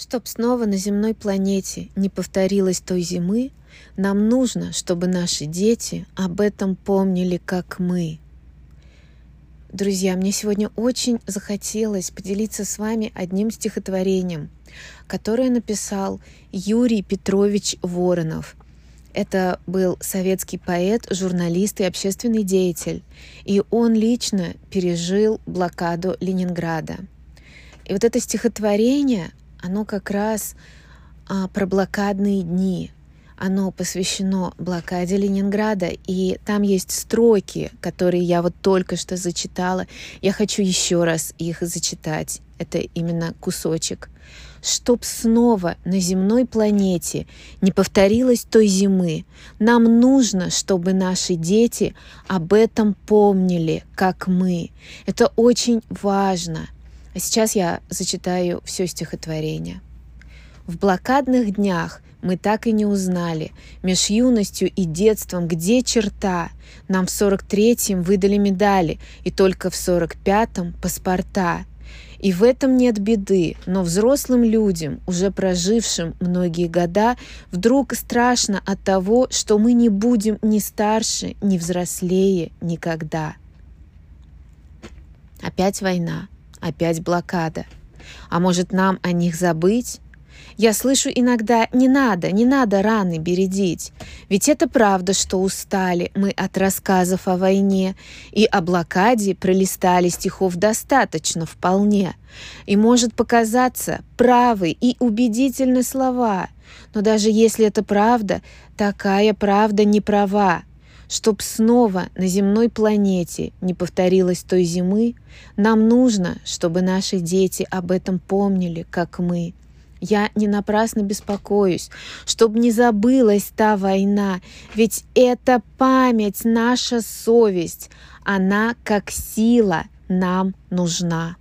Чтоб снова на земной планете не повторилось той зимы, нам нужно, чтобы наши дети об этом помнили, как мы. Друзья, мне сегодня очень захотелось поделиться с вами одним стихотворением, которое написал Юрий Петрович Воронов. Это был советский поэт, журналист и общественный деятель, и он лично пережил блокаду Ленинграда. И вот это стихотворение, оно как раз а, про блокадные дни. Оно посвящено блокаде Ленинграда, и там есть строки, которые я вот только что зачитала. Я хочу еще раз их зачитать. Это именно кусочек. Чтоб снова на земной планете не повторилось той зимы, нам нужно, чтобы наши дети об этом помнили, как мы. Это очень важно — а сейчас я зачитаю все стихотворение. В блокадных днях мы так и не узнали, меж юностью и детством, где черта. Нам в сорок третьем выдали медали, и только в сорок пятом паспорта. И в этом нет беды, но взрослым людям, уже прожившим многие года, вдруг страшно от того, что мы не будем ни старше, ни взрослее никогда. Опять война. Опять блокада. А может, нам о них забыть? Я слышу иногда «не надо, не надо раны бередить». Ведь это правда, что устали мы от рассказов о войне, и о блокаде пролистали стихов достаточно вполне. И может показаться правы и убедительны слова, но даже если это правда, такая правда не права. Чтоб снова на земной планете не повторилось той зимы, нам нужно, чтобы наши дети об этом помнили, как мы. Я не напрасно беспокоюсь, чтобы не забылась та война, ведь это память, наша совесть, она как сила нам нужна.